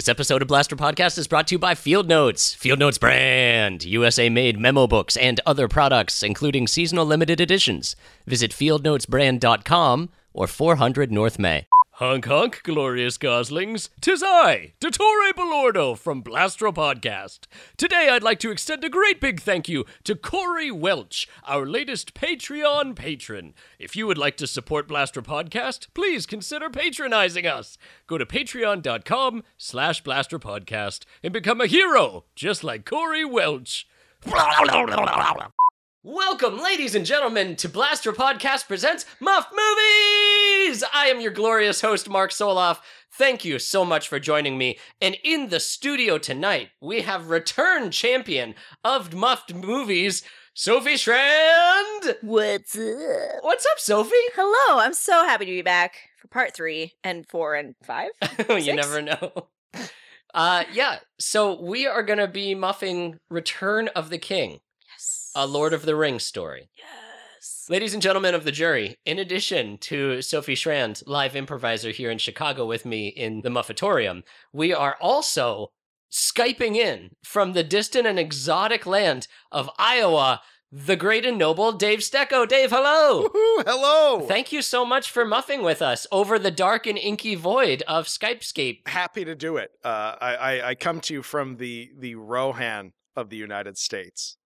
This episode of Blaster Podcast is brought to you by Field Notes, Field Notes brand, USA made memo books and other products, including seasonal limited editions. Visit fieldnotesbrand.com or 400 North May. Honk honk, glorious goslings. Tis I, Dottore Belordo from Blaster Podcast. Today I'd like to extend a great big thank you to Corey Welch, our latest Patreon patron. If you would like to support Blaster Podcast, please consider patronizing us. Go to patreon.com slash blasterpodcast and become a hero, just like Corey Welch. Welcome, ladies and gentlemen, to Blaster Podcast presents Muff Movies! I am your glorious host, Mark Soloff. Thank you so much for joining me. And in the studio tonight, we have return champion of Muffed Movies, Sophie Strand. What's up? What's up, Sophie? Hello, I'm so happy to be back for part three and four and five. you never know. Uh, yeah, so we are going to be muffing Return of the King. A Lord of the Rings story. Yes. Ladies and gentlemen of the jury, in addition to Sophie Schrand, live improviser here in Chicago with me in the Muffatorium, we are also Skyping in from the distant and exotic land of Iowa, the great and noble Dave Stecco. Dave, hello! Woohoo, hello. Thank you so much for muffing with us over the dark and inky void of Skypescape. Happy to do it. Uh, I, I I come to you from the the Rohan of the United States.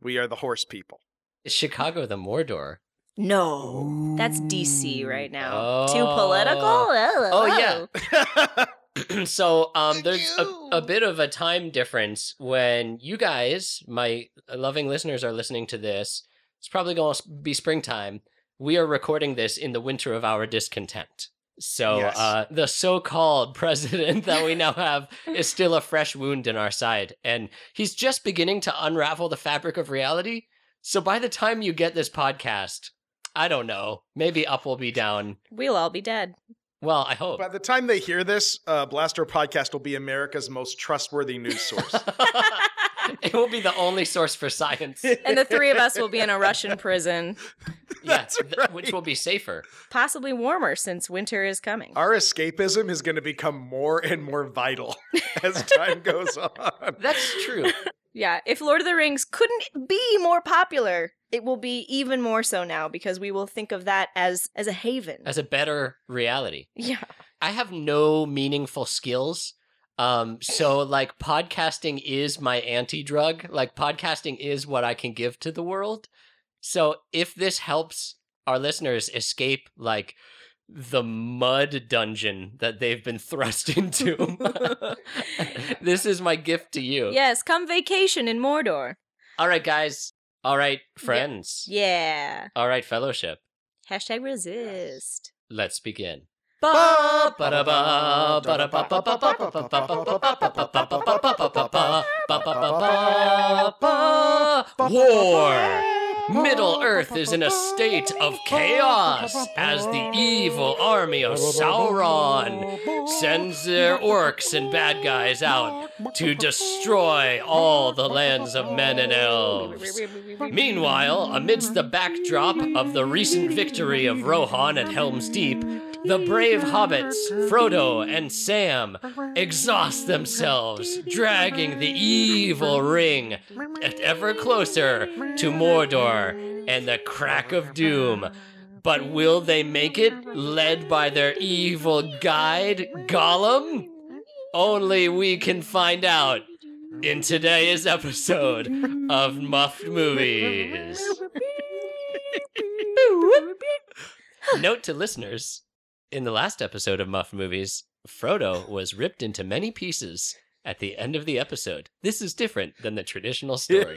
We are the horse people. Is Chicago the Mordor? No, that's DC right now. Oh. Too political? Oh, Oh, yeah. so um there's a, a bit of a time difference when you guys my loving listeners are listening to this it's probably going to be springtime we are recording this in the winter of our discontent so Yes. uh the so-called president that we now have is still a fresh wound in our side and he's just beginning to unravel the fabric of reality so by the time you get this podcast i don't know maybe up will be down We'll all be dead. well i hope By the time they hear this, uh, Blaster Podcast will be America's most trustworthy news source. it will be the only source for science. and the three of us will be in a Russian prison, Yeah, That's th- right. which will be safer. possibly warmer since winter is coming. Our escapism is going to become more and more vital as time goes on. That's true. Yeah, if Lord of the Rings couldn't be more popular, it will be even more so now because we will think of that as as a haven. As a better reality. yeah. I have no meaningful skills. Um, so like podcasting is my anti-drug. Like podcasting is what I can give to the world. So if this helps our listeners escape like the mud dungeon that they've been thrust into, this is my gift to you. Yes, come vacation in Mordor. All right, guys. All right, friends. Yeah. All right, fellowship. Hashtag resist. Let's begin. War! Middle Earth is in a state of chaos as the evil army of Sauron sends their orcs and bad guys out to destroy all the lands of men and elves. Meanwhile, amidst the backdrop of the recent victory of Rohan at Helm's Deep, the brave hobbits, Frodo and Sam, exhaust themselves, dragging the evil ring ever closer to Mordor and the crack of doom. But will they make it, led by their evil guide, Gollum? Only we can find out in today's episode of Muffed Movies. Note to listeners in the last episode of Muff Movies, Frodo was ripped into many pieces at the end of the episode. This is different than the traditional story.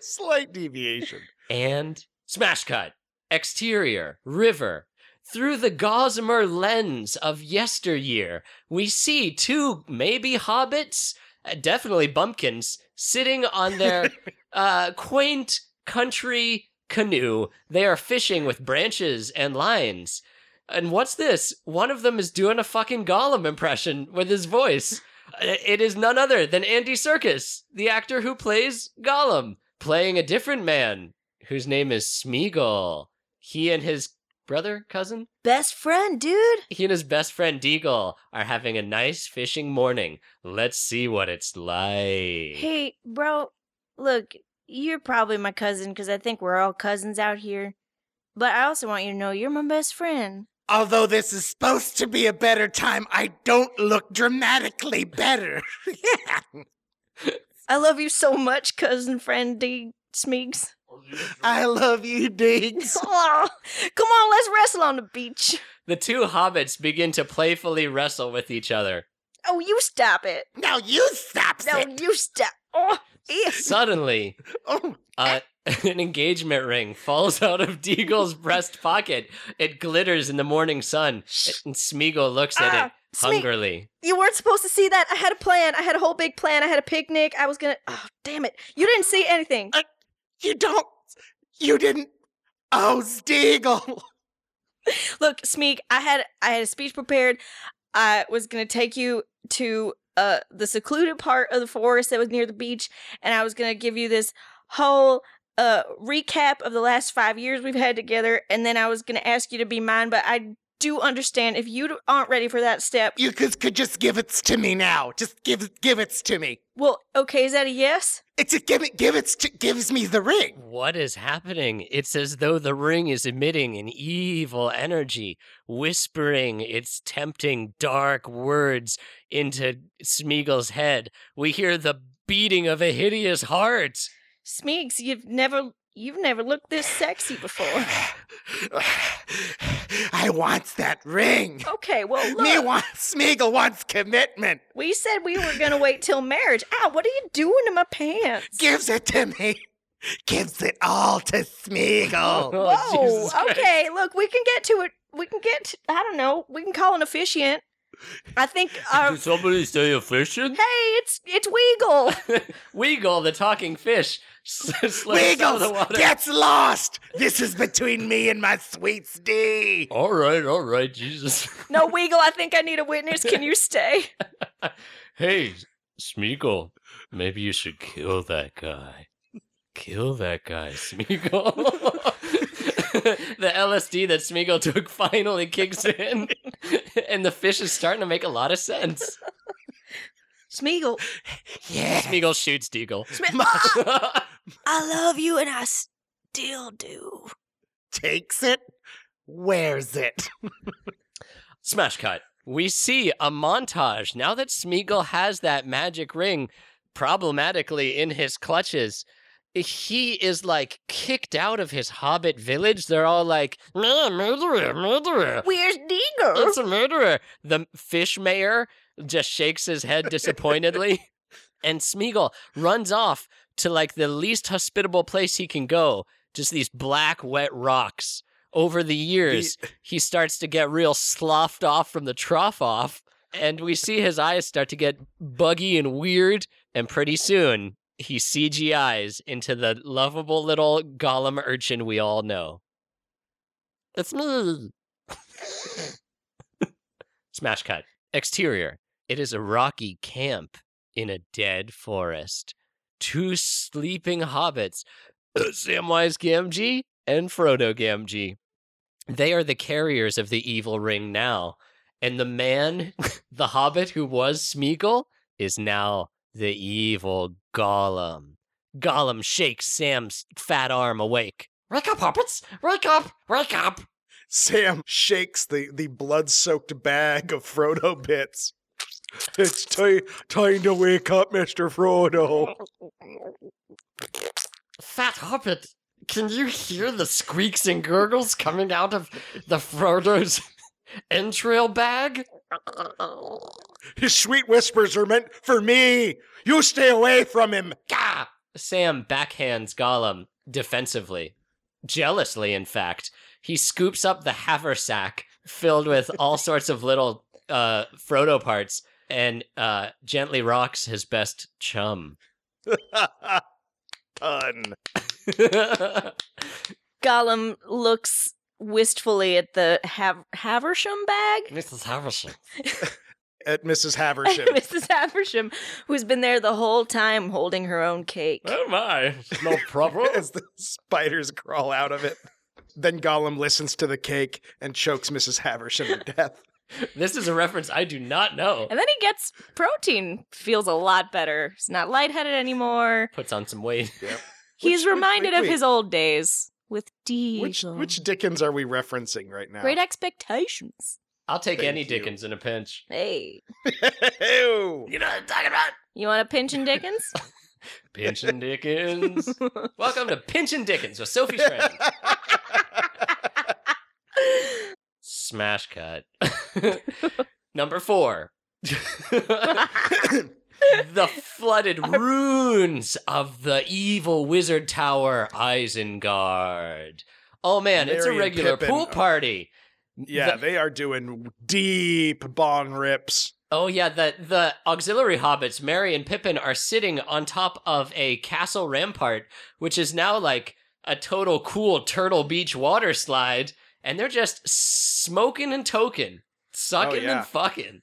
Slight deviation. and smash cut, exterior, river. Through the gossamer lens of yesteryear, we see two maybe hobbits, uh, definitely bumpkins, sitting on their uh, quaint country canoe. They are fishing with branches and lines. And what's this? One of them is doing a fucking Gollum impression with his voice. It is none other than Andy Serkis, the actor who plays Gollum, playing a different man whose name is Smeagol. He and his brother, cousin? Best friend, dude. He and his best friend Deagle are having a nice fishing morning. Let's see what it's like. Hey, bro, look, you're probably my cousin because I think we're all cousins out here. But I also want you to know you're my best friend. Although this is supposed to be a better time, I don't look dramatically better. I love you so much, cousin friend D. Smeegs. I love you, Diggs. Aw, come on, let's wrestle on the beach. The two hobbits begin to playfully wrestle with each other. Oh, you stop it. Now you stop No, it. you stop. Oh, ew. Suddenly, Oh, uh, an engagement ring falls out of Deagle's breast pocket. It glitters in the morning sun, and Smeagol looks at Ah, it Smeag- hungrily. You weren't supposed to see that. I had a plan. I had a whole big plan. I had a picnic. I was gonna. Oh, damn it. You didn't see anything. you don't. You didn't. Oh, Steagle. Look, Smeek, I had I had a speech prepared. I was gonna take you to uh the secluded part of the forest that was near the beach, and I was gonna give you this whole uh recap of the last five years we've had together, and then I was gonna ask you to be mine. But I do understand if you aren't ready for that step. You could, could just give it to me now. Just give give it to me. Well, okay, is that a yes? It's a give it give it gives me the ring. What is happening? It's as though the ring is emitting an evil energy, whispering its tempting dark words into Smeagol's head. We hear the beating of a hideous heart. Smeeks, you've never you've never looked this sexy before. I want that ring. Okay, well look. Me wants Smeagol wants commitment. We said we were gonna wait till marriage. Ow, what are you doing to my pants? Gives it to me. Gives it all to Smeagol. Oh, Whoa, Jesus Christ. okay, look, we can get to it. We can get, to- I don't know, we can call an officiant. I think our. somebody say efficient? Hey, it's it's Weagle. Weagle, the talking fish, s- slips out of the Weagles water. gets lost. This is between me and my sweet Stee. All right, all right, Jesus. No, Weagle, I think I need a witness. Can you stay? Hey, Smeagol, maybe you should kill that guy. Kill that guy, Smeagol. the LSD that Smeagol took finally kicks in, and the fish is starting to make a lot of sense. Smeagol, Yeah. Smeagol shoots Deagle. I love you and I still do. Takes it, wears it. Smash cut. We see a montage now that Smeagol has that magic ring problematically in his clutches. He is like kicked out of his hobbit village. They're all like, "Ah, murderer, murderer. Where's Deagle? It's a murderer. The fish mayor just shakes his head disappointedly. and Smeagol runs off to like the least hospitable place he can go. Just these black, wet rocks. Over the years, he starts to get real sloughed off from the trough off. And we see his eyes start to get buggy and weird. And pretty soon, he CGIs into the lovable little Gollum urchin we all know. It's me. Smash cut. Exterior. It is a rocky camp in a dead forest. Two sleeping hobbits, Samwise Gamgee and Frodo Gamgee. They are the carriers of the evil ring now. And the man, the hobbit who was Smeagol, is now the evil Gollum. Gollum shakes Sam's fat arm awake. Wake up, hobbits! Wake up! Wake up! Sam shakes the, the blood soaked bag of Frodo bits. It's ti- time to wake up, Mr. Frodo. Fat Hobbit, can you hear the squeaks and gurgles coming out of the Frodo's entrail bag? His sweet whispers are meant for me. You stay away from him. Gah! Sam backhands Gollum defensively. Jealously, in fact. He scoops up the haversack filled with all sorts of little uh, Frodo parts and uh, gently rocks his best chum. Pun. Gollum looks wistfully at the Hav- Haversham bag. Mrs. Haversham. At Mrs. Haversham. Mrs. Haversham, who's been there the whole time holding her own cake. Oh my, no problem. As the spiders crawl out of it. then Gollum listens to the cake and chokes Mrs. Haversham to death. This is a reference I do not know. And then he gets protein, feels a lot better. He's not lightheaded anymore. Puts on some weight. He's Which- which- reminded of his old days with Which Diesel. which Dickens are we referencing right now? Great expectations. I'll take Thank any you. Dickens in a pinch. Hey, Ew. You know what I'm talking about? you want a pinch and Dickens? pinch Pinchin' Dickens. Welcome to Pinch Pinchin' Dickens with Sophie Schramm. Smash cut. Number four. The flooded ruins of the evil wizard tower Isengard. Oh man, it's a regular Pippin. pool oh. party. yeah, The- they are doing deep bong rips. oh yeah, the the auxiliary hobbits, Merry and Pippin, are sitting on top of a castle rampart, which is now like a total cool Turtle Beach water slide, and they're just smoking and toking, oh, sucking yeah. and fucking.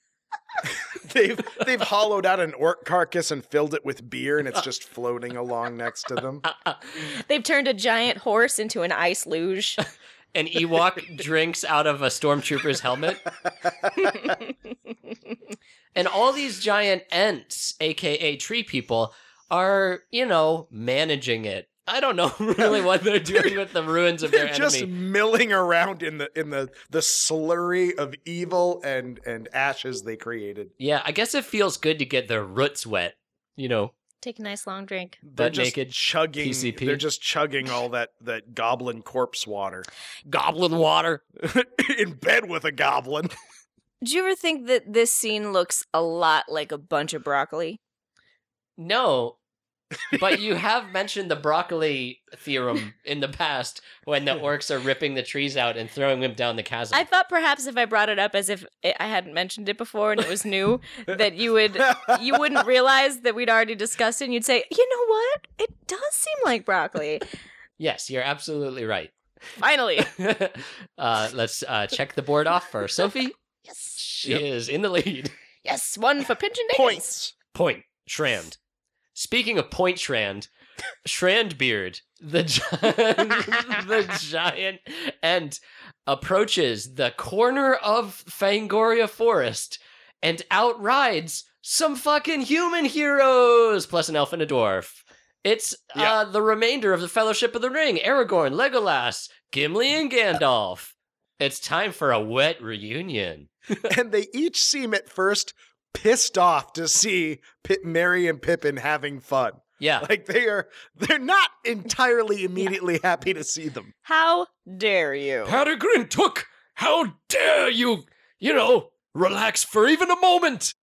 They've they've hollowed out an orc carcass and filled it with beer, and it's just floating along next to them. They've turned a giant horse into an ice luge. An Ewok drinks out of a stormtrooper's helmet. And all these giant ents, aka tree people, are, you know, managing it. I don't know really what they're doing with the ruins of their They're just enemy. milling around in the in the the slurry of evil and and ashes they created. Yeah, I guess it feels good to get their roots wet, you know. Take a nice long drink. They're Butt just naked chugging. PCP. They're just chugging all that that goblin corpse water Goblin water. in bed with a goblin. Do you ever think that this scene looks a lot like a bunch of broccoli? No, but you have mentioned the broccoli theorem in the past when the orcs are ripping the trees out and throwing them down the chasm. I thought perhaps if I brought it up as if I I hadn't mentioned it before and it was new, that you would you wouldn't realize that we'd already discussed it and you'd say, "You know what? It does seem like broccoli." yes, you're absolutely right. Finally. uh, let's uh, check the board off for Sophie. Yes. She is in the lead. Yes, one for Pinch and Dickens. Points. Point Shrand. Speaking of Point Shrand, Shrandbeard, the gi- the giant, and approaches the corner of Fangorn Forest and outrides some fucking human heroes, plus an elf and a dwarf. It's Yeah. uh, the remainder of the Fellowship of the Ring: Aragorn, Legolas, Gimli, and Gandalf. It's time for a wet reunion. and they each seem at first pissed off to see Pip, Merry and Pippin having fun. Yeah, Like they are, they're not entirely immediately happy to see them. How dare you? Peregrine Took, how dare you, you know, relax for even a moment.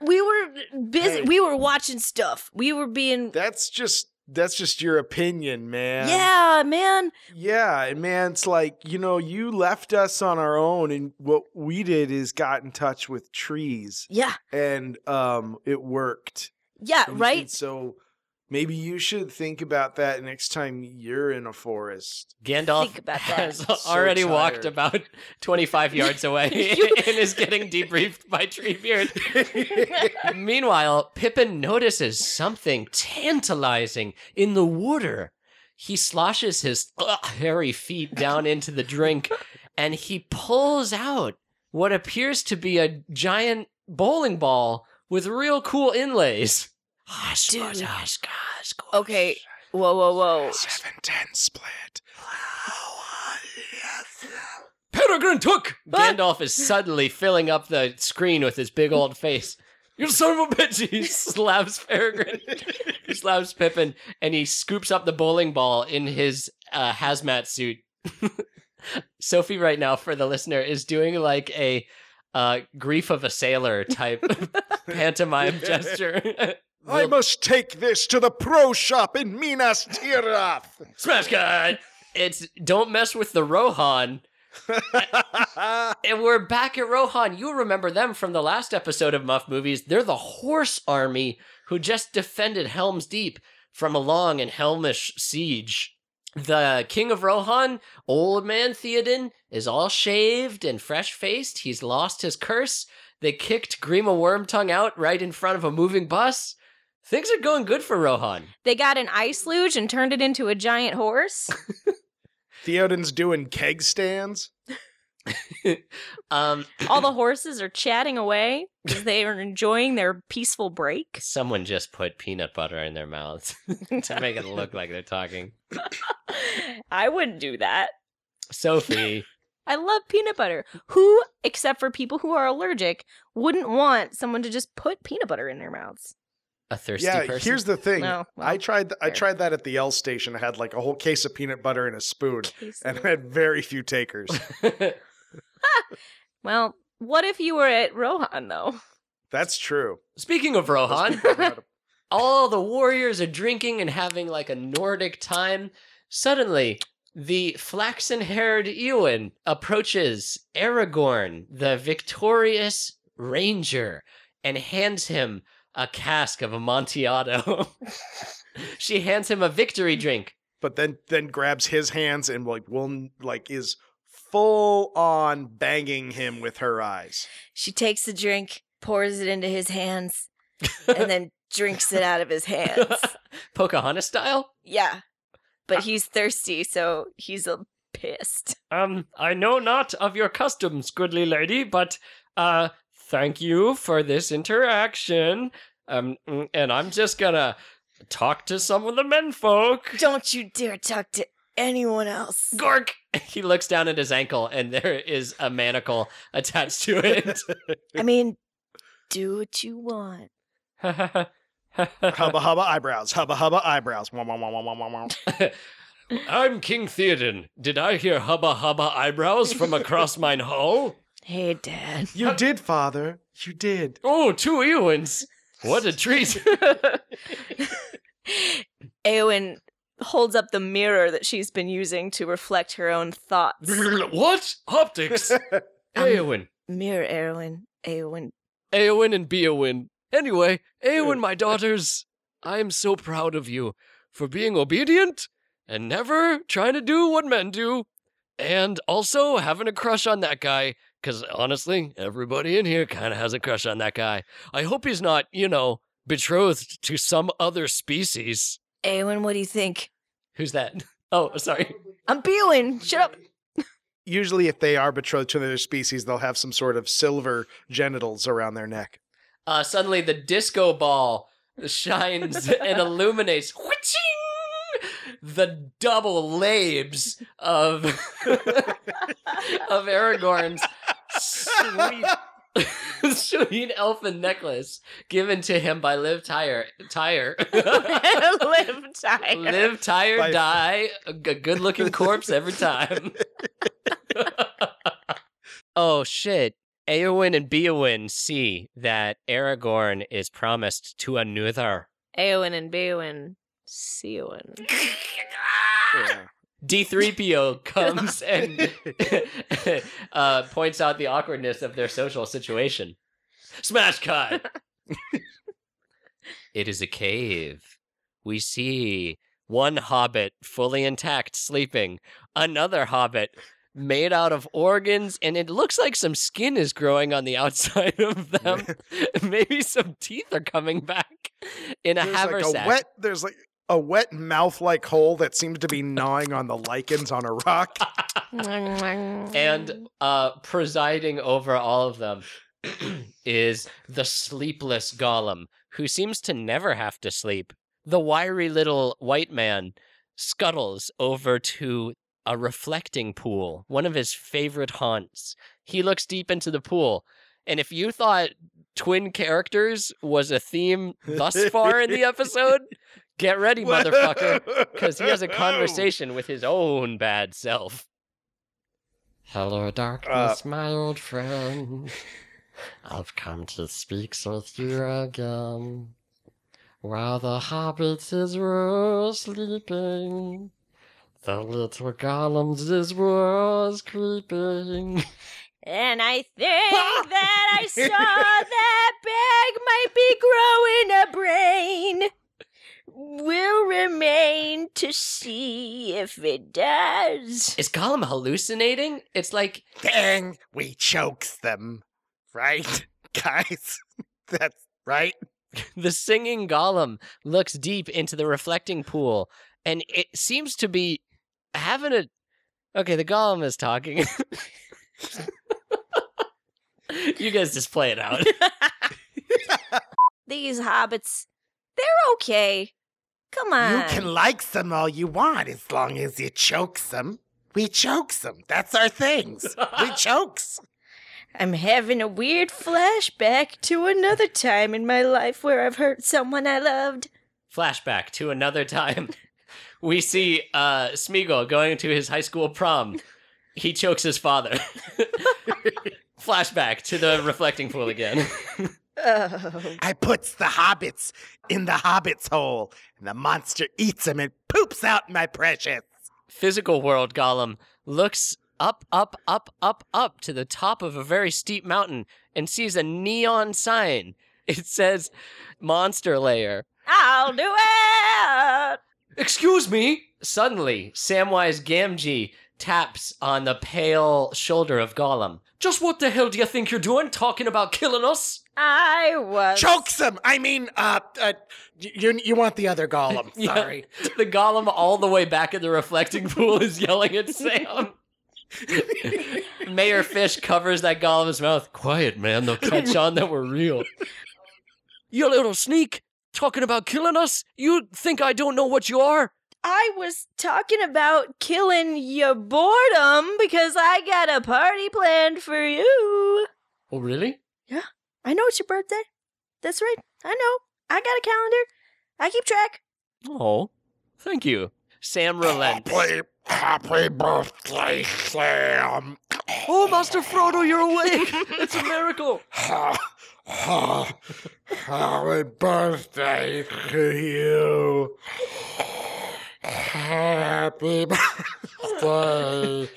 We were busy. Hey. We were watching stuff. We were being. That's just that's just your opinion, man. Yeah, man. Yeah, and man, it's like, you know, you left us on our own and what we did is got in touch with trees Yeah, and um it worked. yeah, And- right. and so maybe you should think about that next time you're in a forest. Gandalf Think about that. has So already walked about 25 yards away You- and is getting debriefed by Treebeard. Meanwhile, Pippin notices something tantalizing in the water. He sloshes his ugh, hairy feet down into the drink and he pulls out what appears to be a giant bowling ball with real cool inlays. Dude. Okay. Whoa, whoa, whoa. Seven ten split. Peregrine Took! Gandalf is suddenly filling up the screen with his big old face. You son of a bitch! He slaps Peregrine. he slaps Pippin, and he scoops up the bowling ball in his uh, hazmat suit. Sophie, right now, for the listener, is doing like a uh, grief of a sailor type pantomime gesture. I must take this to the pro shop in Minas Tirith. Smash cut! It's don't mess with the Rohan. And we're back at Rohan. You remember them from the last episode of Muff Movies. They're the horse army who just defended Helm's Deep from a long and Helmish siege. The king of Rohan, old man Theoden, is all shaved and fresh faced. He's lost his curse. They kicked Grima Wormtongue out right in front of a moving bus. Things are going good for Rohan. They got an ice luge and turned it into a giant horse. Theoden's doing keg stands. um, All the horses are chatting away because they are enjoying their peaceful break. someone just put peanut butter in their mouths to make it look like they're talking. I wouldn't do that. Sophie, I love peanut butter. Who, except for people who are allergic, wouldn't want someone to just put peanut butter in their mouths? A thirsty yeah, person. here's the thing. No, well, I tried. I tried that at the L station. I had like a whole case of peanut butter and a spoon, Case and I had very few takers. Well, what if you were at Rohan though? That's true. Speaking of Rohan, people know how to- all the warriors are drinking and having like a Nordic time. Suddenly, the flaxen haired Eowyn approaches Aragorn, the victorious ranger, and hands him a cask of Amontillado. she hands him a victory drink. but then then grabs his hands and like will like is full on banging him with her eyes. She takes the drink, pours it into his hands, and then drinks it out of his hands. Pocahontas style? Yeah. But he's thirsty, so he's a pissed. Um, I know not of your customs, goodly lady, but uh thank you for this interaction. Um and I'm just gonna talk to some of the menfolk. Don't you dare talk to anyone else. Gork! He looks down at his ankle and there is a manacle attached to it. I mean, do what you want. hubba hubba eyebrows. Hubba hubba eyebrows. Wah, wah, wah. I'm King Theoden. Did I hear hubba hubba eyebrows from across mine hall? Hey, Dad. You did, father. You did. Oh, two Eowyns. What a treat. Eowyn holds up the mirror that she's been using to reflect her own thoughts. what? Optics? Um, Eowyn. Mirror, Eowyn. Eowyn. Eowyn and Beowyn. Anyway, Eowyn, my daughters, I am so proud of you for being obedient and never trying to do what men do, and also having a crush on that guy. Because honestly, everybody in here kind of has a crush on that guy. I hope he's not, you know, betrothed to some other species. Eowyn, what do you think? Who's that? Oh, sorry. I'm Beowyn. Shut up. Usually, if they are betrothed to another species, they'll have some sort of silver genitals around their neck. Uh, suddenly, the disco ball shines and illuminates whooching, the double labes of of Aragorn's sweet, sweet elfin necklace given to him by Liv Tyre. Tyre. Live Tyre. Live Tyre By- die. A good looking corpse every time. oh shit. Eowyn and Beowyn see that Aragorn is promised to another. Eowyn and Beowyn. Seowyn. Yeah. D3PO comes and uh, points out the awkwardness of their social situation. Smash cut! it is a cave. We see one hobbit fully intact sleeping, another hobbit made out of organs, and it looks like some skin is growing on the outside of them. Maybe some teeth are coming back in a There's like a haversack. wet. There's like a wet mouth-like hole that seems to be gnawing on the lichens on a rock. and uh, presiding over all of them is the sleepless Gollum, who seems to never have to sleep. The wiry little white man scuttles over to a reflecting pool, one of his favorite haunts. He looks deep into the pool, and if you thought twin characters was a theme thus far in the episode, get ready, motherfucker because he has a conversation with his own bad self. Hello, darkness, uh. my old friend. I've come to speak with you again. While the hobbits is were sleeping, the little Gollums is was creeping. And I think that I saw that bag might be growing a brain. Will remain to see if it does. Is Gollum hallucinating? It's like Dang, we chokes them. Right, guys? That's right. the singing Gollum looks deep into the reflecting pool and it seems to be having a Okay, the Gollum is talking. you guys just play it out. These hobbits, they're okay. Come on. You can like some all you want as long as you choke some. We choke some. That's our things. we chokes. I'm having a weird flashback to another time in my life where I've hurt someone I loved. Flashback to another time. We see uh, Smeagol going to his high school prom. He chokes his father. Flashback to the reflecting pool again. Oh. I puts the hobbits in the hobbit's hole, and the monster eats them and poops out my precious. Physical world Gollum looks up, up, up, up, up to the top of a very steep mountain and sees a neon sign. It says Monster Lair. I'll do it. Excuse me. Suddenly, Samwise Gamgee taps on the pale shoulder of Gollum. Just what the hell do you think you're doing, talking about killing us? I was. Chokes him! I mean, uh, uh, you you want the other Gollum? Yeah. Sorry. The Gollum all the way back in the reflecting pool is yelling at Sam. Mayor Fish covers that Gollum's mouth. Quiet, man. They'll catch on that we're real. You little sneak. Talking about killing us? You think I don't know what you are? I was talking about killing your boredom because I got a party planned for you. Oh, really? Yeah. I know it's your birthday. That's right. I know. I got a calendar. I keep track. Oh, thank you. Sam relents. Happy, happy birthday, Sam. Oh, Master Frodo, you're awake. It's a miracle. Ha- ha- Happy birthday to you. Happy birthday.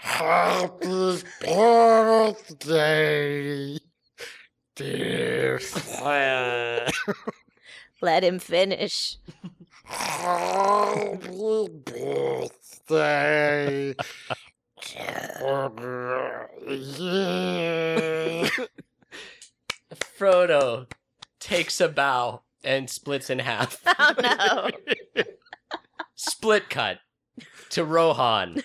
Happy birthday, dear Sam. Let him finish. Happy birthday. Frodo takes a bow and splits in half. Oh no. Split cut to Rohan.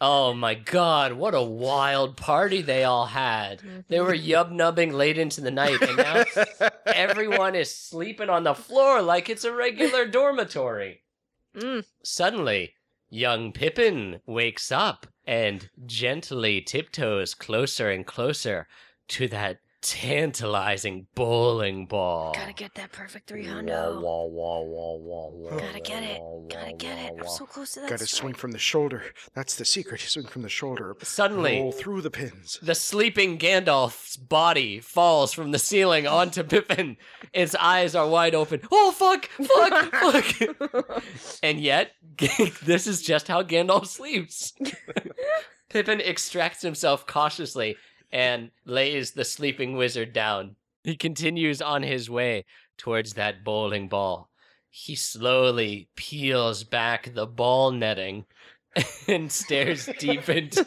Oh my god, what a wild party they all had. They were yub nubbing late into the night, and now everyone is sleeping on the floor like it's a regular dormitory. Mm. Suddenly, young Pippin wakes up and gently tiptoes closer and closer to that tantalizing bowling ball. Gotta get that perfect three Wah, wah, wah, wah, wah, wah, Gotta get it. wah, Gotta wah, get it. wah, I'm so close to that. Gotta strike. swing from the shoulder. That's the secret. Swing from the shoulder. Suddenly, Roll through the pins. the sleeping Gandalf's body falls from the ceiling onto Pippin. Its eyes are wide open. Oh, fuck, fuck, fuck. and yet, this is just how Gandalf sleeps. Pippin extracts himself cautiously and lays the sleeping wizard down. He continues on his way towards that bowling ball. He slowly peels back the ball netting and stares deep into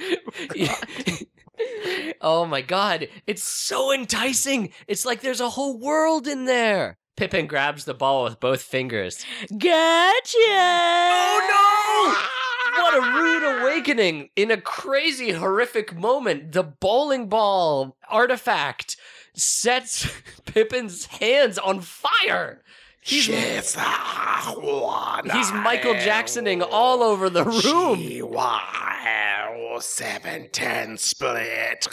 it. oh my god, it's so enticing. It's like there's a whole world in there. Pippin grabs the ball with both fingers. Gotcha. Oh no! What a rude awakening in a crazy, horrific moment. The bowling ball artifact sets Pippin's hands on fire. He's, She's he's Michael Jacksoning all over the room. G-Y-L 710 split.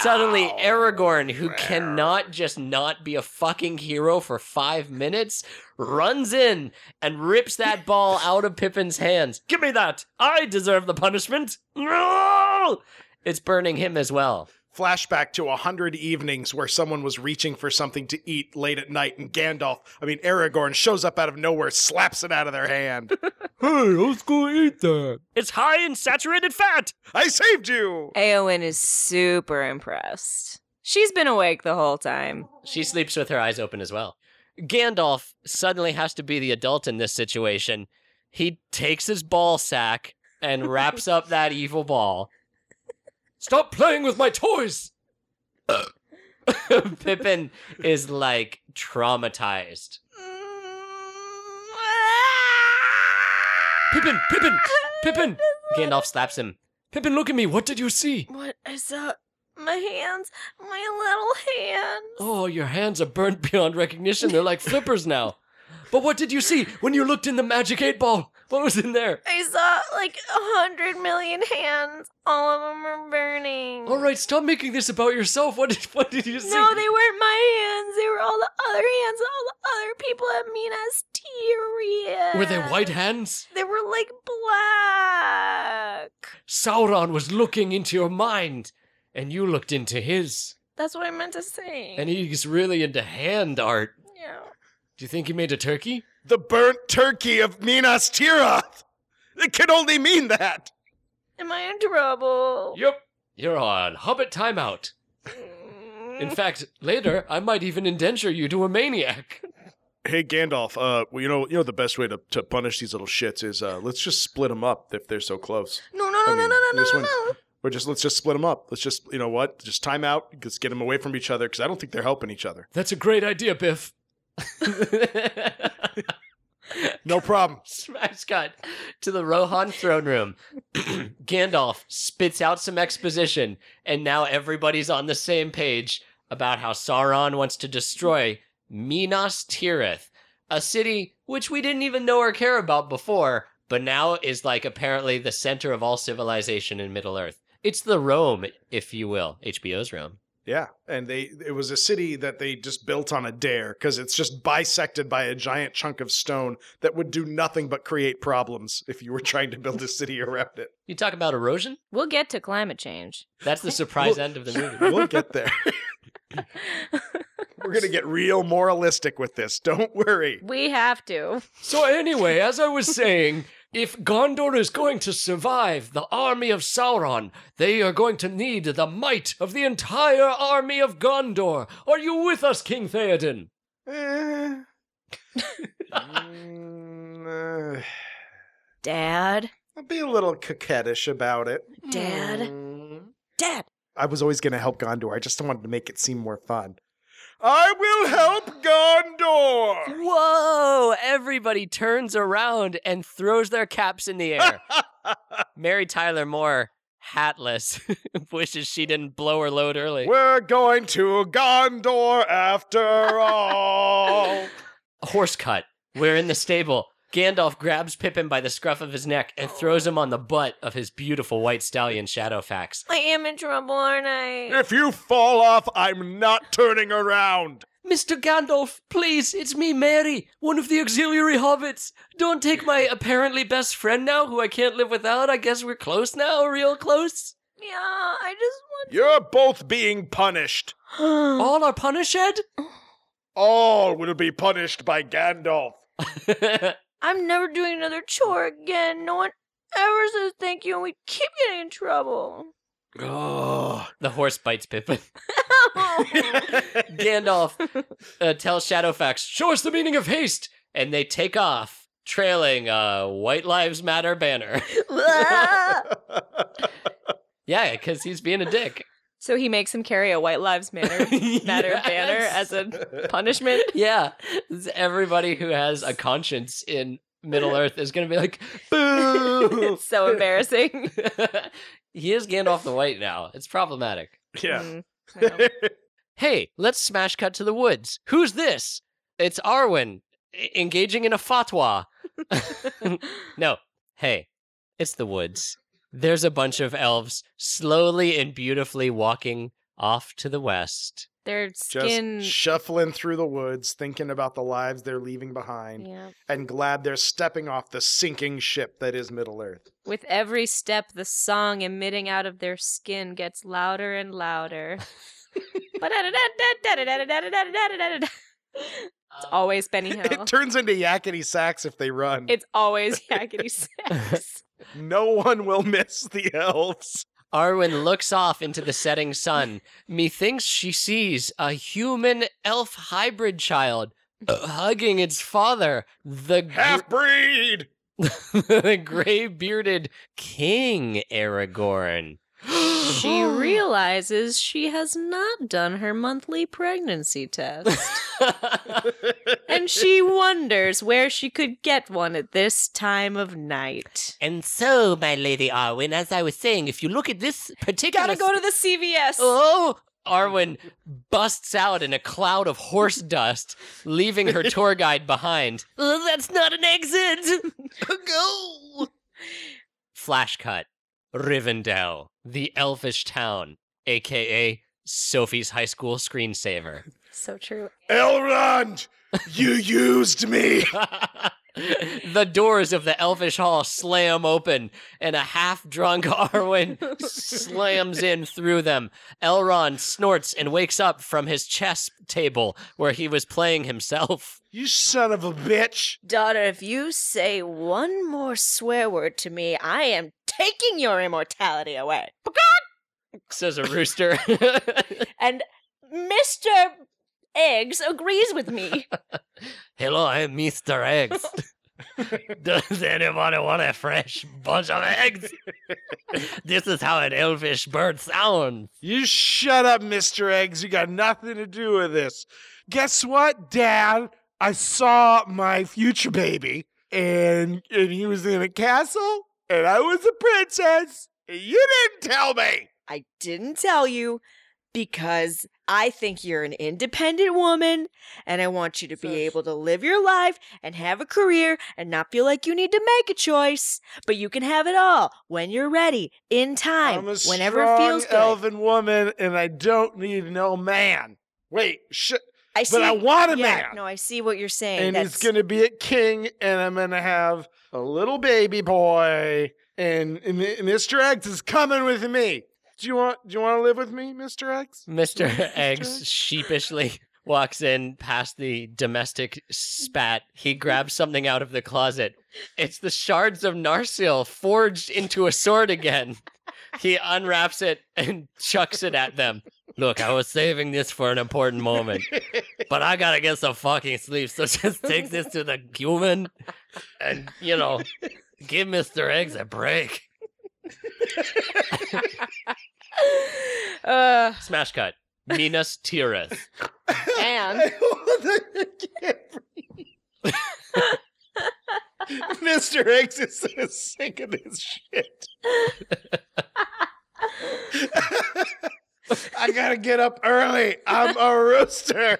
Suddenly, Aragorn, who cannot just not be a fucking hero for five minutes, runs in and rips that ball out of Pippin's hands. Give me that! I deserve the punishment! It's burning him as well. Flashback to a hundred evenings where someone was reaching for something to eat late at night, and Gandalf, I mean Aragorn, shows up out of nowhere, slaps it out of their hand. hey, let's go eat that. It's high in saturated fat! I saved you. Eowyn is super impressed. She's been awake the whole time. She sleeps with her eyes open as well. Gandalf suddenly has to be the adult in this situation. He takes his ball sack and wraps up that evil ball. Stop playing with my toys! Pippin is like traumatized. Pippin, Pippin, Pippin! Gandalf slaps him. Pippin, look at me. What did you see? What I saw my hands, my little hands. Oh, your hands are burnt beyond recognition. They're like flippers now. But what did you see when you looked in the magic eight ball? What was in there? I saw like a hundred million hands. All of them are burning. All right, stop making this about yourself. What did what did you see? No, they weren't my hands. They were all the other hands, all the other people at Minas Tirith. Were they white hands? They were like black. Sauron was looking into your mind, and you looked into his. That's what I meant to say. And he's really into hand art. Yeah. Do you think he made a turkey? The burnt turkey of Minas Tirith. It can only mean that. Am I in trouble? Yep. You're on Hobbit timeout. Mm. In fact, later I might even indenture you to a maniac. Hey Gandalf, uh, well, you know, you know the best way to, to punish these little shits is uh, let's just split them up if they're so close. no, no, no, I no, mean, no, no, this no, one- no. Or just let's just split them up. Let's just, you know what? Just time out. Just get them away from each other because I don't think they're helping each other. That's a great idea, Biff. No problem. Smash cut to the Rohan throne room. Gandalf spits out some exposition, and now everybody's on the same page about how Sauron wants to destroy Minas Tirith, a city which we didn't even know or care about before, but now is like apparently the center of all civilization in Middle Earth. It's the Rome, if you will, HBO's Rome. Yeah, and they it was a city that they just built on a dare because it's just bisected by a giant chunk of stone that would do nothing but create problems if you were trying to build a city around it. You talk about erosion? We'll get to climate change. That's the surprise Well- end of the movie. We'll get there. We're gonna get real moralistic with this. Don't worry. we have to. So anyway, as I was saying, if Gondor is going to survive the army of Sauron, they are going to need the might of the entire army of Gondor. Are you with us, King Theoden? Eh. Mm, uh, Dad. I'll be a little coquettish about it. Dad. Mm. Dad. I was always going to help Gondor. I just wanted to make it seem more fun. I will help Gondor. Whoa! Everybody turns around and throws their caps in the air. Mary Tyler Moore, hatless, wishes she didn't blow her load early. We're going to Gondor after all. horse cut. We're in the stable. Gandalf grabs Pippin by the scruff of his neck and throws him on the butt of his beautiful white stallion Shadowfax. I am in trouble, aren't I? if you fall off, I'm not turning around. Mr. Gandalf, please, it's me, Merry, one of the auxiliary hobbits. Don't take my apparently best friend now, who I can't live without. I guess we're close now, real close. Yeah, I just want. You're both being punished. All are punished? All will be punished by Gandalf. I'm never doing another chore again. No one ever says thank you, and we keep getting in trouble. Oh. the horse bites Pippin. Gandalf uh, tells Shadowfax, "Show us the meaning of haste," and they take off, trailing a White Lives Matter banner. yeah, because he's being a dick. So he makes him carry a White Lives Matter Matter Yes. banner as a punishment. Yeah, everybody who has a conscience in Middle Earth is going to be like, "Boo!" it's so embarrassing. he is Gandalf the White now. It's problematic. yeah. Mm. Hey, let's smash cut to the woods. Who's this? It's Arwen engaging in a fatwa. no, hey, it's the woods. There's a bunch of elves slowly and beautifully walking off to the west. Their Just skin. shuffling through the woods, thinking about the lives they're leaving behind, yeah. and glad they're stepping off the sinking ship that is Middle Earth. With every step, the song emitting out of their skin gets louder and louder. it's always Benny Hill. It turns into yakety sax if they run. It's always yakety sax. No one will miss the elves. Arwen looks off into the setting sun. Methinks she sees a human elf hybrid child hugging its father, the gr- Half breed. the gray bearded King Aragorn. She realizes she has not done her monthly pregnancy test. and she wonders where she could get one at this time of night. and so, my lady Arwen, as I was saying, if you look at this particular Gotta go to the CVS. Oh, Arwen busts out in a cloud of horse dust, leaving her tour guide behind. Oh, that's not an exit. Go. Flash cut. Rivendell, the elfish town, aka Sophie's high school screensaver. So true. Elrond, you used me. the doors of the elfish hall slam open, and a half drunk Arwen slams in through them. Elrond snorts and wakes up from his chess table where he was playing himself. You son of a bitch. Daughter, if you say one more swear word to me, I am taking your immortality away. Says a rooster. And Mr. Eggs agrees with me. Hello, I'm Mr. Eggs. Does anybody want a fresh bunch of eggs? this is how an elfish bird sounds. You shut up, Mr. Eggs. You got nothing to do with this. Guess what, Dad? I saw my future baby, and and he was in a castle, and I was a princess. And you didn't tell me. I didn't tell you because I think you're an independent woman and I want you to be able to live your life and have a career and not feel like you need to make a choice. But you can have it all when you're ready, in time, whenever feels good I'm a whenever it strong feels good. elven woman, and I don't need no man. Wait, sh- I see, but I want a yeah, man. No, I see what you're saying. and That's, he's gonna be a king, and I'm gonna have a little baby boy, and, and, and Mr. X is coming with me. Do you want? Do you want to live with me, Mr. X? Mr. Eggs? Sheepishly walks in past the domestic spat. He grabs something out of the closet. It's the shards of Narsil forged into a sword again. He unwraps it and chucks it at them. Look, I was saving this for an important moment, but I gotta get some fucking sleep. So just take this to the human and, you know, give Mr. Eggs a break. Uh, Smash cut. Minas Tirith. and I can't breathe. Mr. X is so sick of this shit. I gotta get up early. I'm a rooster.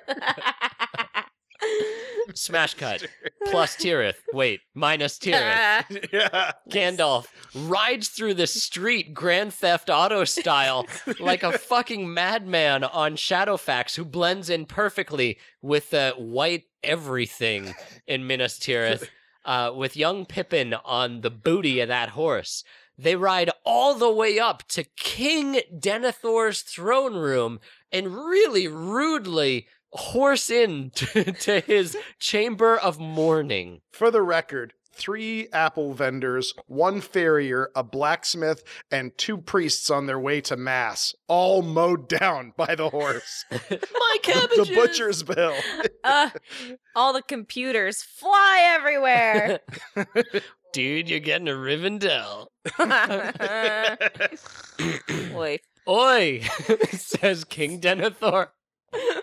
Smash cut. Plus Tirith. Wait, minus Tirith. yeah. Gandalf rides through the street Grand Theft Auto style like a fucking madman on Shadowfax who blends in perfectly with the white everything in Minas Tirith uh, with young Pippin on the booty of that horse. They ride all the way up to King Denethor's throne room and really rudely horse in to, to his chamber of mourning. For the record, three apple vendors, one farrier, a blacksmith, and two priests on their way to mass, all mowed down by the horse. My cabbage, the butcher's bill. uh, all the computers fly everywhere. Dude, you're getting a Rivendell. Oi. Oi, says King Denethor.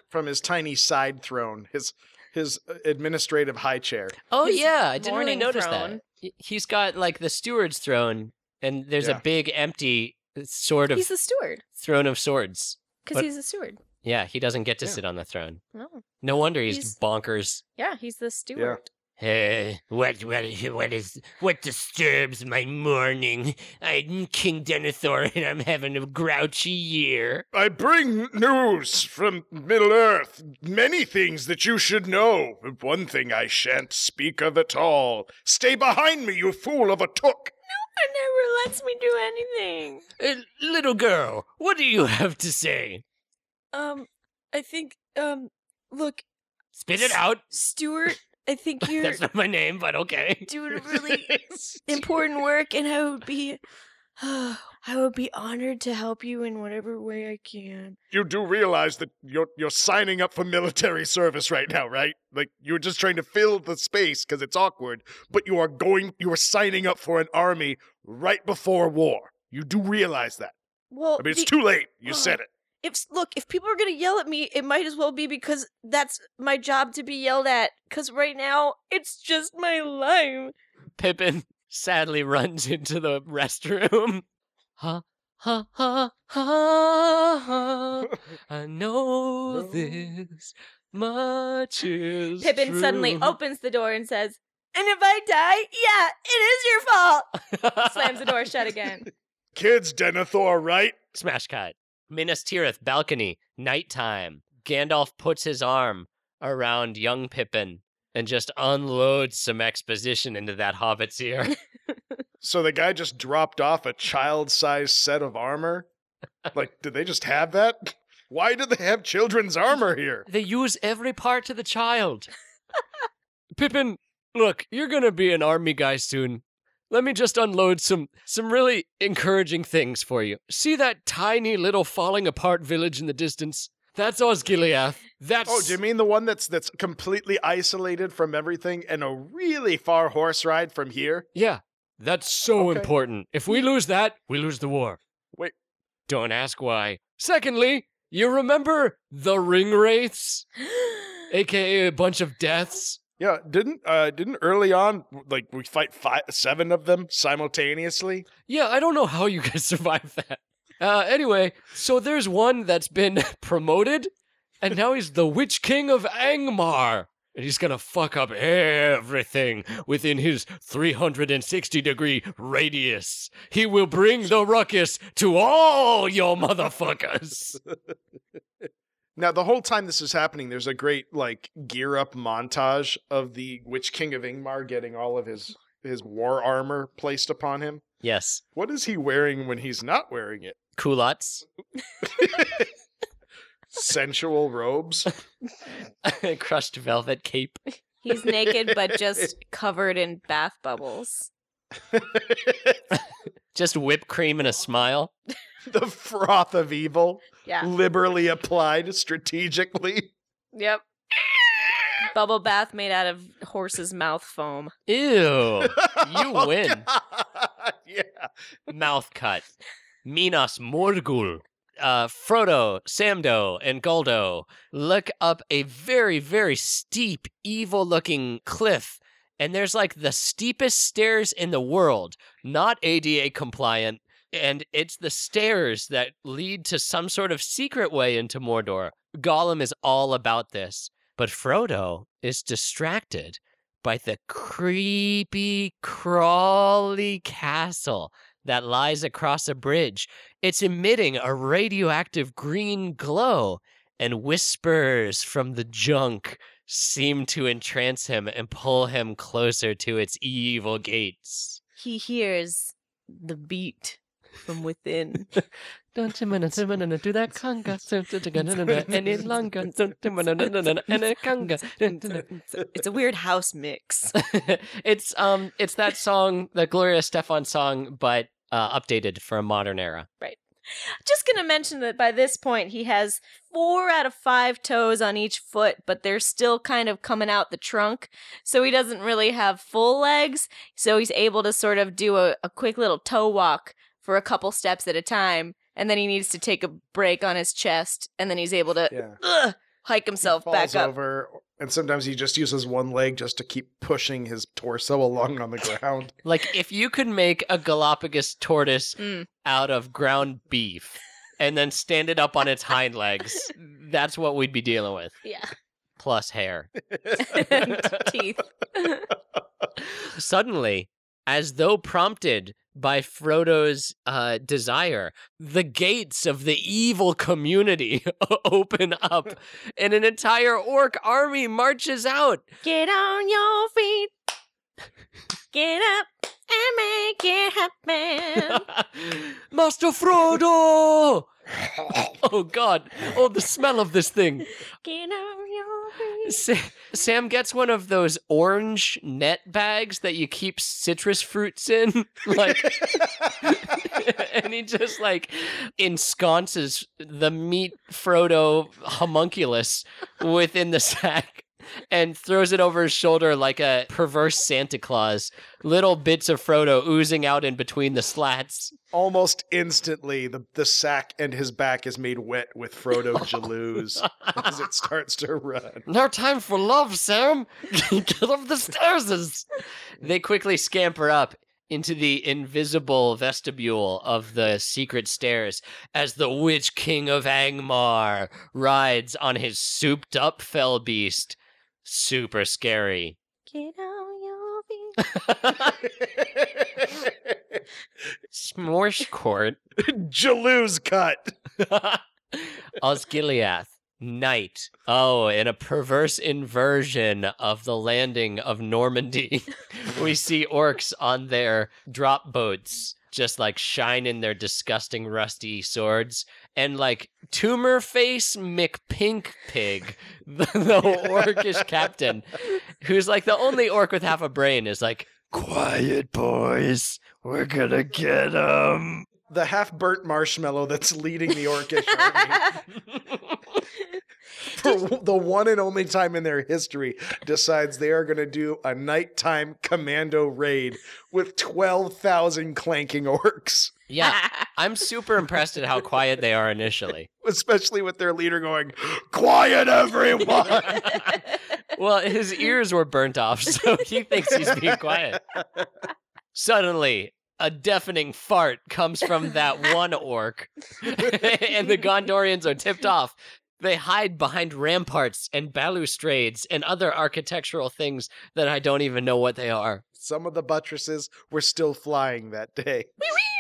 From his tiny side throne, his his uh, administrative high chair. Oh His yeah, I didn't really notice throne. that. He- He's got like the steward's throne, and there's Yeah. a big empty sort of he's the steward throne of swords. because he's the steward. Yeah, he doesn't get to Yeah. sit on the throne. No, No wonder he's, He's- bonkers. yeah, he's the steward. Hey, what, what, what is, what disturbs my morning? I'm King Denethor, and I'm having a grouchy year. I bring news from Middle Earth. Many things that you should know. One thing I shan't speak of at all. Stay behind me, you fool of a took. No one ever lets me do anything. Uh, little girl, what do you have to say? Um, I think, um, look, Spit it out. Stuart, I think you're That's not my name, but okay. doing really important work, and I would be, I would be honored to help you in whatever way I can. you do realize that you're you're signing up for military service right now, right? Like you're just trying to fill the space because it's awkward, but you are going you are signing up for an army right before war. You do realize that. Well, I mean, it's the- too late. You said it. If look, if people are gonna yell at me, it might as well be because that's my job to be yelled at. Because right now, it's just my life. Pippin sadly runs into the restroom. Ha ha ha ha ha. I know this much is Pippin suddenly opens the door and says, "And if I die, yeah, it is your fault." Slams the door shut again. Kids, Denethor, right? Smash cut. Minas Tirith balcony, nighttime. Gandalf puts his arm around young Pippin and just unloads some exposition into that hobbit's ear. So the guy just dropped off a child-sized set of armor. Like, did they just have that? Why do they have children's armor here? they use every part of the child. Pippin, look, you're gonna be an army guy soon. Let me just unload some some really encouraging things for you. See that tiny little falling apart village in the distance? That's Osgiliath. That's Oh, do you mean the one that's that's completely isolated from everything and a really far horse ride from here? Yeah, that's so Okay. important. If we lose that, we lose the war. Wait. Don't ask why. Secondly, you remember the ring wraiths, aka a bunch of deaths? Yeah, didn't uh didn't early on like we fight five seven of them simultaneously? Yeah, I don't know how you guys survived that. Uh, anyway, so there's one that's been promoted, and now he's the Witch King of Angmar. And he's gonna fuck up everything within his 360 degree radius. He will bring the ruckus to all your motherfuckers. Now the whole time this is happening, there's a great like gear up montage of the Witch King of Ingmar getting all of his his war armor placed upon him. yes, What is he wearing when he's not wearing it? culottes, Sensual robes. crushed velvet cape. He's naked, but just covered in bath bubbles. Just whipped cream and a smile. the froth of evil, Yeah. liberally applied strategically. Yep. Bubble bath made out of horse's mouth foam. Ew. You Oh, win. God. Yeah. mouth cut. Minas Morgul. Uh, Frodo, Samdo, and Goldo look up a very, very steep, evil looking cliff. And there's like the steepest stairs in the world, not ADA compliant. And it's the stairs that lead to some sort of secret way into Mordor. Gollum is all about this. But Frodo is distracted by the creepy, crawly castle that lies across a bridge. It's emitting a radioactive green glow, and whispers from the junk seem to entrance him and pull him closer to its evil gates. He hears the beat from within. Don't do that conga any longer? Any conga? it's a weird house mix. it's um it's that song, the Gloria Estefan song, but uh, updated for a modern era. Right. Just gonna mention that by this point he has four out of five toes on each foot, but they're still kind of coming out the trunk. So he doesn't really have full legs. So he's able to sort of do a, a quick little toe walk for a couple steps at a time. And then he needs to take a break on his chest, and then he's able to Yeah. ugh, hike himself falls back up. over, and sometimes he just uses one leg just to keep pushing his torso along on the ground. Like if you could make a Galapagos tortoise Mm. out of ground beef and then stand it up on its hind legs, that's what we'd be dealing with. Yeah. Plus hair. teeth. Suddenly, as though prompted by Frodo's uh, desire, the gates of the evil community open up and an entire orc army marches out. Get on your feet. Get up and make it happen. Master Frodo! Oh god. Oh, the smell of this thing. Get on your feet. Sa- Sam gets one of those orange net bags that you keep citrus fruits in. Like and he just like ensconces the meat Frodo homunculus within the sack and throws it over his shoulder like a perverse Santa Claus. Little bits of Frodo oozing out in between the slats. Almost instantly, the, the sack and his back is made wet with Frodo Jalouse as it starts to run. No time for love, Sam. Get up the stairs. They quickly scamper up into the invisible vestibule of the secret stairs as the Witch King of Angmar rides on his souped up fell beast. Super scary. Get on your feet. Smorsh court. Jalouse cut. Osgiliath, night. Oh, in a perverse inversion of the landing of Normandy, we see orcs on their drop boats just like shining their disgusting rusty swords. And like tumor face McPink Pig, the, the orcish captain, who's like the only orc with half a brain, is like, Quiet, boys. We're gonna get him. The half burnt marshmallow that's leading the orcish army. for the one and only time in their history, decides they are going to do a nighttime commando raid with 12,000 clanking orcs, Yeah, I'm super impressed at how quiet they are initially. especially with their leader going, Quiet, everyone! Well, his ears were burnt off, so he thinks he's being quiet. Suddenly, a deafening fart comes from that one orc, and the Gondorians are tipped off. They hide behind ramparts and balustrades and other architectural things that I don't even know what they are. Some of the buttresses were still flying that day.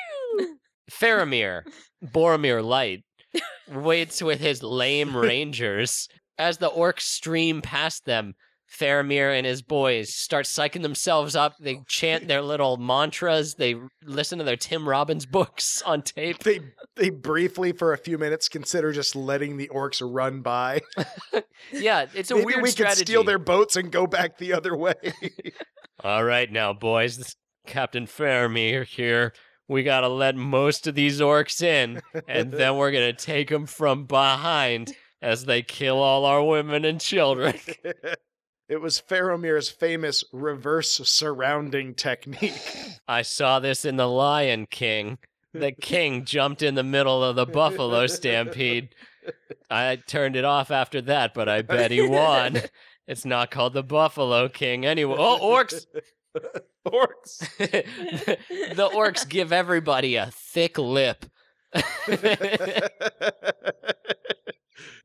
Faramir, Boromir Light, waits with his lame rangers. As the orcs stream past them, Faramir and his boys start psyching themselves up. They oh, chant their little mantras. They listen to their Tim Robbins books on tape. They they briefly, for a few minutes, consider just letting the orcs run by. Yeah, it's a Maybe weird we strategy. could steal their boats and go back the other way. All right, now, boys, this Captain Faramir here. We gotta let most of these orcs in, and then we're gonna take them from behind as they kill all our women and children. It was Faramir's famous reverse surrounding technique. I saw this in The Lion King. The king jumped in the middle of the buffalo stampede. I turned it off after that, but I bet he won. It's not called the Buffalo King anyway. Oh, orcs! orcs. the orcs give everybody a thick lip.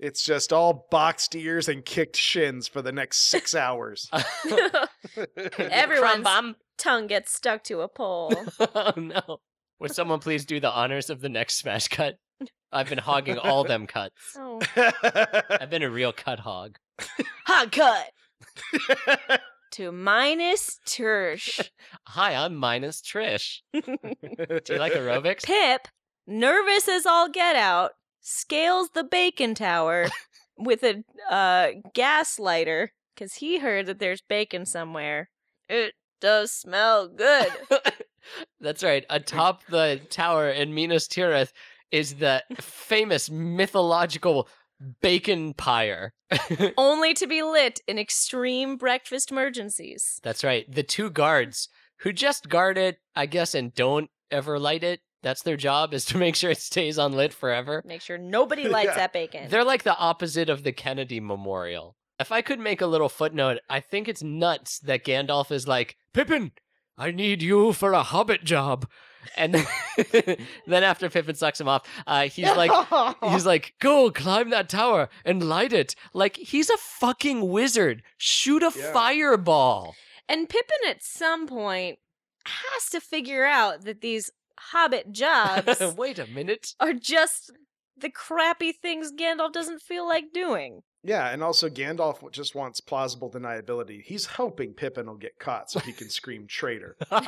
It's just all boxed ears and kicked shins for the next six hours. Everyone's Crumbum. tongue gets stuck to a pole. oh no. Would someone please do the honors of the next smash cut? I've been hogging all them cuts. Oh. I've been a real cut hog. Hot cut to minus Trish. Hi, I'm minus Trish. Do you like aerobics? Pip, nervous as all get out, scales the bacon tower with a uh, gas lighter because he heard that there's bacon somewhere. It does smell good. That's right. Atop the tower in Minas Tirith is the famous mythological bacon pyre. Only to be lit in extreme breakfast emergencies. That's right. The two guards who just guard it, I guess, and don't ever light it. That's their job is to make sure it stays unlit forever. Make sure nobody lights Yeah. that bacon. They're like the opposite of the Kennedy Memorial. If I could make a little footnote, I think it's nuts that Gandalf is like, Pippin, I need you for a hobbit job. And then, then after Pippin sucks him off, uh, he's like, he's like, go climb that tower and light it. Like he's a fucking wizard. Shoot a Yeah. fireball. And Pippin at some point has to figure out that these hobbit jobs Wait a minute. are just the crappy things Gandalf doesn't feel like doing. yeah, and also Gandalf just wants plausible deniability. He's hoping Pippin will get caught so he can scream traitor.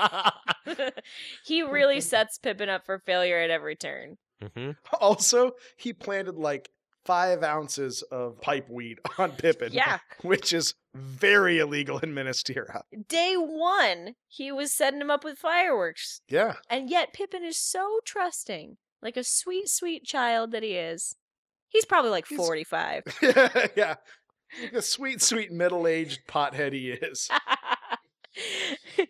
he really sets Pippin up for failure at every turn. Mm-hmm. Also, he planted like five ounces of pipe weed on Pippin. Yeah. Which is very illegal in Minas Tirith. Day one, he was setting him up with fireworks. Yeah. And yet Pippin is so trusting, like a sweet, sweet child that he is. He's probably like He's- 45. yeah. Like a sweet, sweet middle aged pothead he is.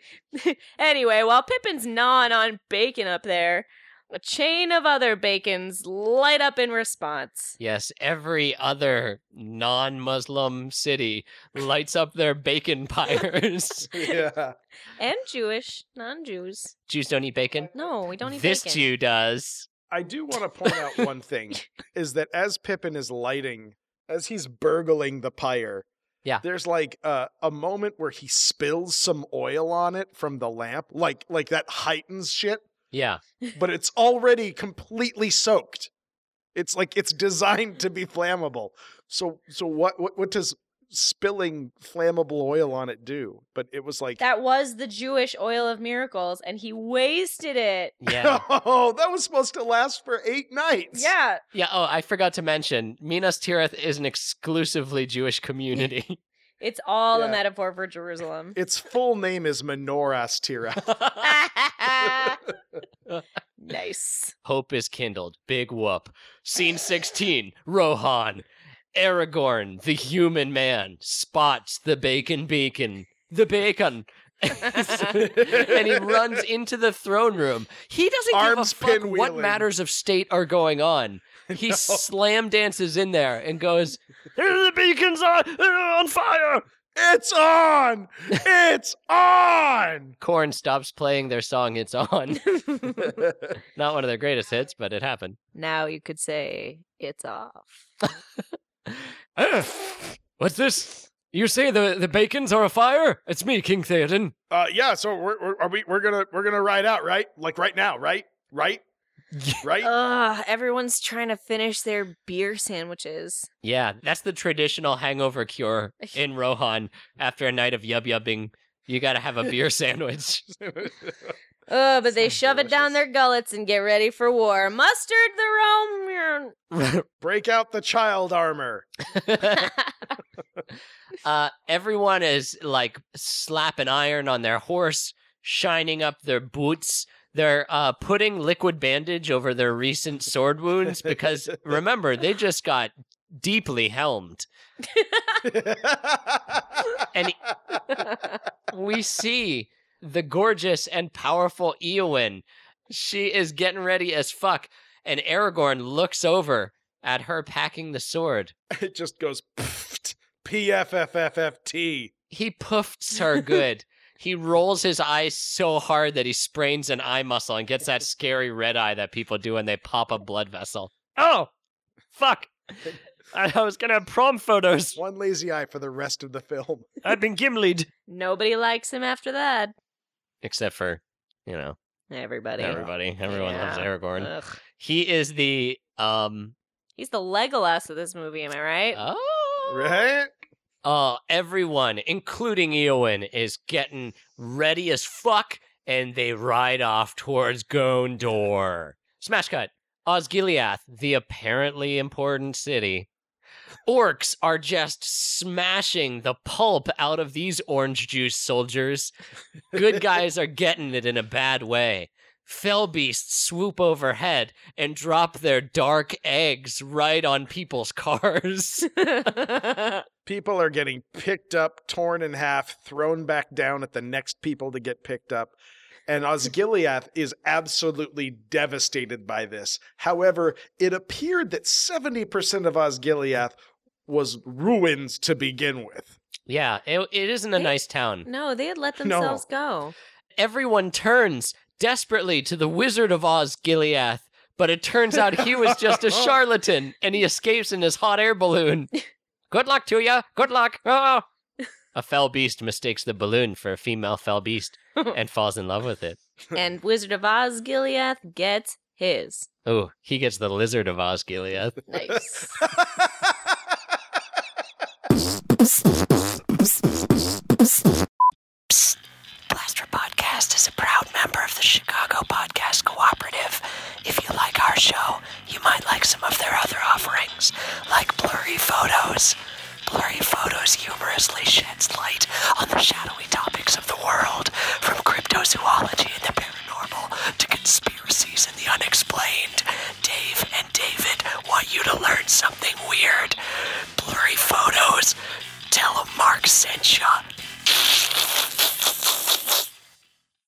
anyway, while Pippin's gnawing on bacon up there, A chain of other bacons light up in response. Yes, every other non Muslim city lights up their bacon pyres. yeah. And Jewish, non Jews. Jews don't eat bacon. No, we don't eat This bacon. Jew does. I do want to point out one thing is that as Pippin is lighting, as he's burgling the pyre, Yeah. there's like uh, a moment where he spills some oil on it from the lamp, like like that heightens shit, Yeah. but it's already completely soaked. It's like it's designed to be flammable. So so what what, what does spilling flammable oil on it do? But it was like That was the Jewish oil of miracles, and he wasted it. Yeah. Oh, that was supposed to last for eight nights. Yeah. Yeah. Oh, I forgot to mention Minas Tirith is an exclusively Jewish community. It's all a metaphor for Jerusalem. Its full name is Menoras Tira. nice. Hope is kindled. Big whoop. Scene 16. Rohan. Aragorn, the human man, spots the bacon beacon. The bacon. and he runs into the throne room. He doesn't Arms give a fuck what matters of state are going on. He slam dances in there and goes, The beacon's on, uh, on fire! It's on! It's on! Korn stops playing their song, It's On. Not one of their greatest hits, but it happened. now you could say it's off. Uh, what's this? You say the the bacons are afire? It's me, King Theoden. Uh, yeah. So we're, we're are we we're gonna we're gonna ride out, right? Like right now, right? Right? Right? Ugh, everyone's trying to finish their beer sandwiches. Yeah, that's the traditional hangover cure in Rohan after a night of yub yubbing. You gotta have a beer sandwich. Oh, but they Sounds shove it down their gullets and get ready for war. Mustard the Rome. Break out the child armor. uh, everyone is like slapping iron on their horse, shining up their boots. They're uh, putting liquid bandage over their recent sword wounds because remember, they just got deeply helmed. And we see the gorgeous and powerful Eowyn. She is getting ready as fuck, and Aragorn looks over at her packing the sword. it just goes pfft, P-F-F-F-F-T. He poofs her good. He rolls his eyes so hard that he sprains an eye muscle and gets that scary red eye that people do when they pop a blood vessel. Oh, fuck. I, I was gonna have prom photos. One lazy eye for the rest of the film. I've been gimlied. Nobody likes him after that. Except for, you know, Everybody. everybody. Everyone loves Aragorn. Ugh. He is the um He's the Legolas of this movie, am I right? oh Right? Oh, everyone, including Eowyn, is getting ready as fuck, and they ride off towards Gondor. Smash cut. Osgiliath, the apparently important city. Orcs are just smashing the pulp out of these orange juice soldiers. Good guys are getting it in a bad way. Fell beasts swoop overhead and drop their dark eggs right on people's cars. People are getting picked up, torn in half, thrown back down at the next people to get picked up. And Osgiliath is absolutely devastated by this. However, it appeared that 70% of Osgiliath was ruins to begin with. Yeah, it, it isn't a They- nice town. no, they had let No. themselves go. Everyone turns desperately to the Wizard of Oz, Gileath, but it turns out he was just a charlatan and he escapes in his hot air balloon. Good luck to ya. Good luck. Oh. A fell beast mistakes the balloon for a female fell beast and falls in love with it. and Wizard of Oz Gileath gets his. Oh, he gets the Lizard of Oz, Gileath. Nice. the Chicago Podcast Cooperative. If you like our show, you might like some of their other offerings, like Blurry Photos. Blurry Photos humorously sheds light on the shadowy topics of the world, from cryptozoology and the paranormal to conspiracies and the unexplained. Dave and David want you to learn something weird. Blurry Photos. Tell them Mark sent ya.